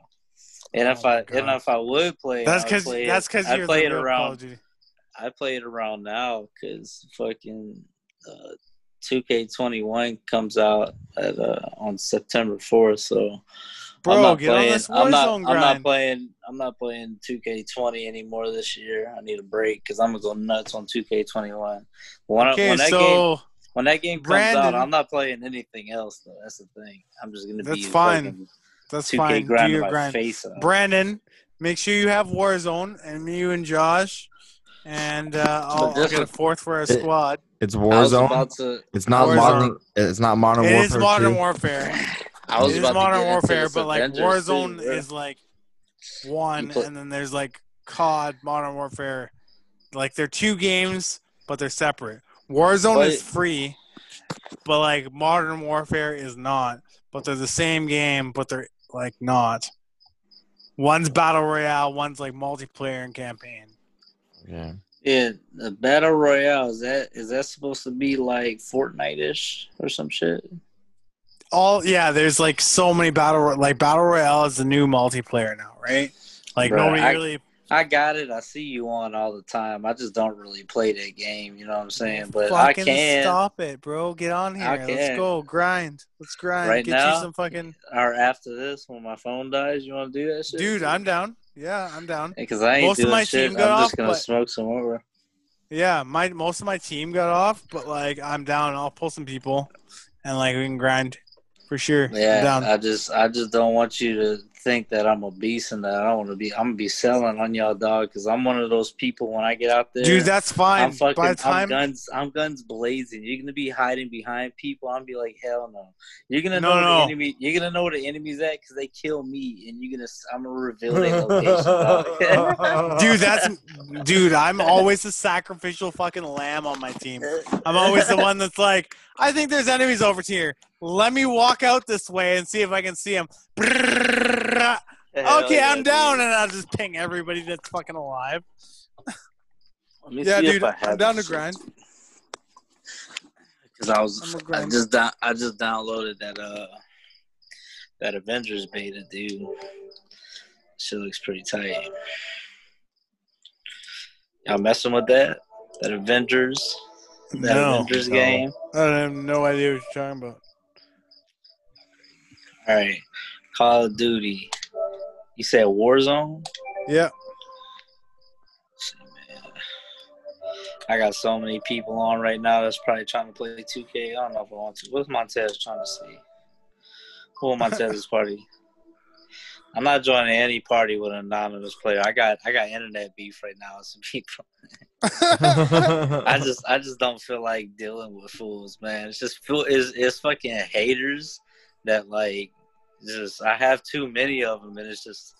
And if Oh my I and if I would play, That's because that's because you're play it around Call of Duty. I play it around now because fucking uh, 2K21 comes out at uh, on September 4th. So I'm not get on playing. this I'm not. Warzone I'm not playing. I'm not playing 2K20 anymore this year. I need a break because I'm gonna go nuts on 2K21. When, I- Okay, when that game so when that game comes Brandon- out, I'm not playing anything else though. That's the thing. I'm just gonna That's be fine. that's 2K fine. Do your grind. face off. Brandon, make sure you have Warzone, and me, you, and Josh, and uh, I'll, I'll get a fourth for our It- squad. it's Warzone. to. It's not Warzone. modern. It's not Modern It Warfare. is Modern 2. Warfare. I was It is about to Modern get Warfare, but like Avengers Warzone too, is like one, You play- and then there's like COD, Modern Warfare. Like they're two games, but they're separate. Warzone But- is free, but like Modern Warfare is not. But they're the same game, but they're like not. One's battle royale, one's like multiplayer and campaign. Yeah. Yeah, the battle royale is that is that supposed to be like Fortnite ish or some shit? All yeah there's like so many battle Ro- like battle royale is the new multiplayer now right like nobody I- really I got it. I see you on all the time. I just don't really play that game. You know what I'm saying? But I fucking can. stop it bro get on here let's go grind let's grind Right get now? you some fucking Or after this, when my phone dies, you want to do that shit? dude i'm down yeah i'm down Because I ain't most of doing my shit. team got I'm just gonna but- smoke some more. yeah my most of my team got off but like i'm down i'll pull some people and like we can grind for sure. Yeah, I just I just don't want you to think that I'm a beast and that I don't want to be. I'm gonna be selling on y'all, dog. Because I'm one of those people when I get out there, dude that's fine I'm fucking. by the time I'm guns. I'm guns blazing. You're gonna be hiding behind people. I'm gonna be like, hell no. You're gonna No, know no. the enemy. You're gonna know where the enemy's at because they kill me, and you're gonna. I'm gonna reveal their location. dude that's dude i'm always the sacrificial fucking lamb on my team I'm always the one that's like, I think there's enemies over here. Let me walk out this way and see if I can see them. Hell Okay, yeah, I'm down, dude. and I'll just ping everybody that's fucking alive. Let me Yeah, see if dude, I I'm down to grind. Cause I was I'm a I grand- just I just downloaded that uh that Avengers beta, dude. Shit looks pretty tight. Y'all messing with that? That Avengers, that No, Avengers no. game. I have no idea what you're talking about. All right, Call of Duty. You said Warzone. Yeah, man. I got so many people on right now that's probably trying to play 2K. I don't know if I want to. What's Montez trying to see? Who in Montez's party? I'm not joining any party with an anonymous player. I got I got internet beef right now with some people. I just I just don't feel like dealing with fools, man. It's just it's, it's fucking haters that like just I have too many of them, and it's just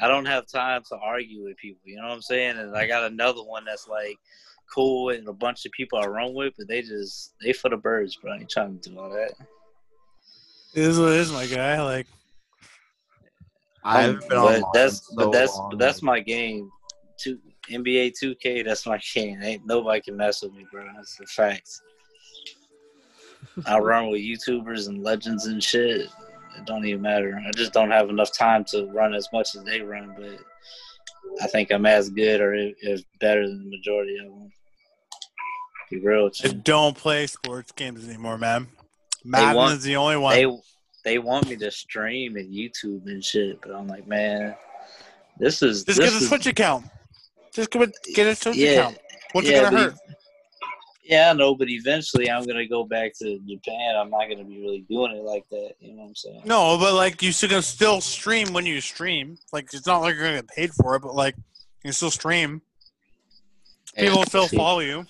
I don't have time to argue with people. You know what I'm saying? And I got another one that's like cool and a bunch of people I run with, but they just they for the birds, bro. I ain't trying to do all that. it is what it is, my guy. Like, I haven't been but that's so but that's long. but that's my game. Two NBA 2K, that's my game. Ain't nobody can mess with me, bro. That's the facts. I run with YouTubers and legends and shit. It don't even matter. I just don't have enough time to run as much as they run, but I think I'm as good or if, better than the majority of them. Be real with I you. don't play sports games anymore, man. Madden want- is the only one. They they want me to stream and YouTube and shit, but I'm like, man, this is Just this get a is, Switch account. Just get a, get a Switch Yeah. account. What's Yeah, it gonna hurt? Yeah, I know, but eventually I'm gonna go back to Japan. I'm not gonna be really doing it like that. You know what I'm saying? No, but like you should still stream when you stream. Like it's not like you're gonna get paid for it, but like you can still stream. Yeah, People still see. follow you,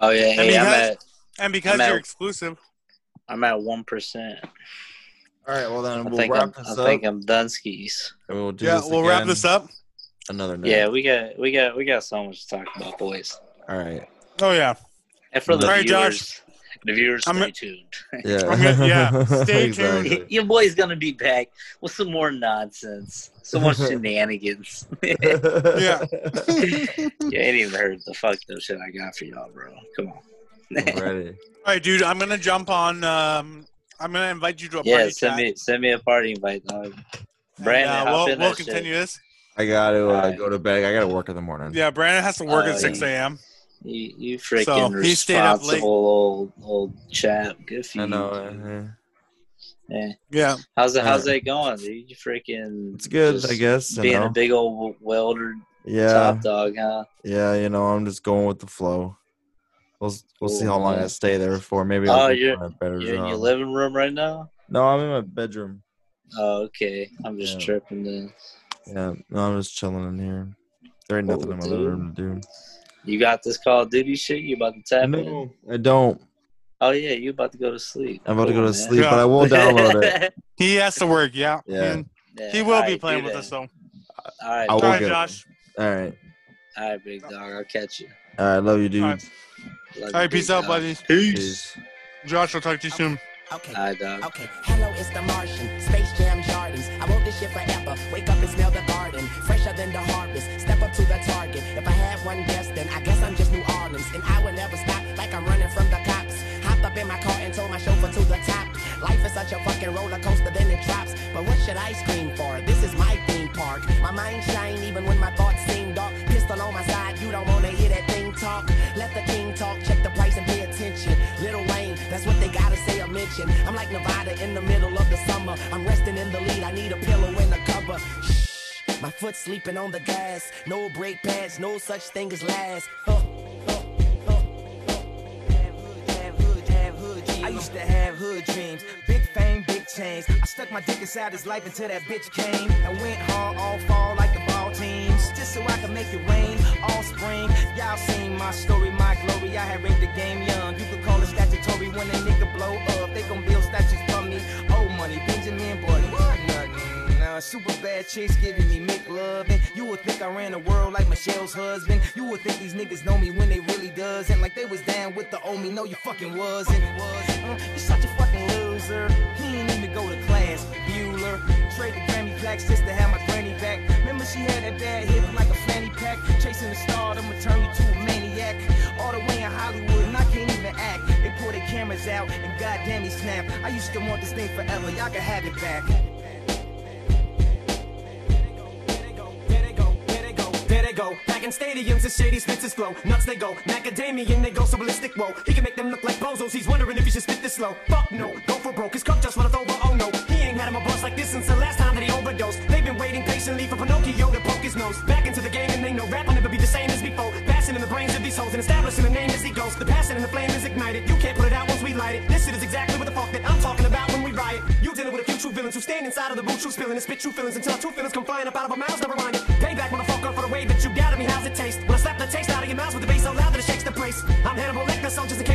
Oh yeah, I hey, mean, I'm at and because I'm at- you're exclusive. I'm at one percent. All right, well then I we'll wrap I'm, this I up. think I'm done skis. and we'll do Yeah, this we'll wrap this up. another night. Yeah, we got we got we got so much to talk about, boys. All right. Oh yeah, And for the All right, viewers, Josh. the viewers, I'm- stay tuned. Yeah. I'm gonna- yeah, stay Exactly. Your boy's gonna be back with some more nonsense, some more shenanigans. yeah. You ain't even heard the fucked up shit I got for y'all, bro. Come on. I'm ready. All right, dude. I'm gonna jump on. Um, I'm gonna invite you to a yeah, party send chat. me send me a party invite, dog. and, Brandon, uh, we'll, we'll that shit. continue this. I got to uh, Alright. go to bed. I got to work in the morning. Yeah, Brandon has to work Oh, at 6 yeah. a.m. You, you freaking So, he stayed up late. responsible old old chap. Good for I you. know. uh, Yeah. Yeah, How's it? How's Yeah. that going, dude? You freaking. It's good, I guess. You Being know? a big old welder yeah. top dog, huh? Yeah, you know, I'm just going with the flow. We'll we'll see how long man. I stay there for. Maybe Oh, I'll go you're- a better You're in your living room right now. No, I'm in my bedroom. Oh, okay. I'm just Yeah. tripping. Then Yeah, no, I'm just chilling in here. There ain't nothing Cool, in my dude. living room to do. You got this Call of Duty shit. You about to tap in? No, I don't. Oh yeah, you about to go to sleep. I'm about to go to man. sleep, but I will download it. he has to work. Yeah, Yeah. Yeah, he will be alright, playing with that. us though. All right, I will right, Josh. All right. All right, big dog. I'll catch you. all right. Love you, dude. All right, Love all you, right big peace out, dog. buddies. Peace. Josh, I'll talk to you soon. Okay. All right, dog. Okay, hello, it's the Martian. Space Jam Jordans. I wrote this shit forever. Wake up and smell the garden. Fresher than the harvest. Step up to the target. If I had one guess, then I guess I'm just New Orleans. And I will never stop like I'm running from the cops. Hopped up in my car and told my chauffeur to the top. Life is such a fucking roller coaster, then it drops. But what should I scream for? This is my theme park. My mind shine even when my thoughts seem dark. Pistol on my side, you don't wanna hear that thing talk. Let the king talk, check the price and pay attention. Lil Wayne, that's what they gotta say or mention. I'm like Nevada in the middle of the summer. I'm resting in the lead, I need a pillow and a cover. My foot sleeping on the gas. No brake pads, no such thing as last. Huh. I used to have hood dreams, big fame, big chains. I stuck my dick inside his life until that bitch came. I went hard all fall like the ball teams, just so I could make it rain all spring. Y'all seen my story, my glory. I had raped the game young. You could call it statutory when a nigga blow up. They gon' build statues for me. Old money, Benjamin Button. Now, super bad chicks giving me McLovin. And you would think I ran the world like Michelle's husband. You would think these niggas know me when they really doesn't. Like they was down with the old me. No, you fucking wasn't. Uh, you're such a fucking loser. He ain't even go to class. Bueller. Trade the Grammy plaques just to have my granny back. Remember she had that bad hip like a fanny pack. Chasing the star, I'ma turn you to a maniac. All the way in Hollywood, and I can't even act. They put a cameras out, and goddamn he snap. I used to want this thing forever, y'all can have it back. They go, back in stadiums, it's shady spits his flow. Nuts they go, macadamian they go so ballistic. Whoa, he can make them look like bozos. He's wondering if he should spit this slow. Fuck no, go for broke. His cup just runneth over. Oh no, he ain't had him a buzz like this since the last time that he overdosed. They've been waiting patiently for Pinocchio to poke his nose back into the game, and they know rap will never be the same as before. Passing in the brains of these hoes and establishing a name as he goes. The passion and the flame is ignited. You can't put it out once we light it. This shit is exactly what the fuck that I'm talking about when we riot. Stand inside of the booth, true spilling and spit true feelings until true feelings come flying up out of our mouths. Never mind it. Payback, motherfucker, for the way that you got at me. How's it taste? When I slap the taste out of your mouth with the bass so loud that it shakes the place. I'm Hannibal Lecter, soldiers and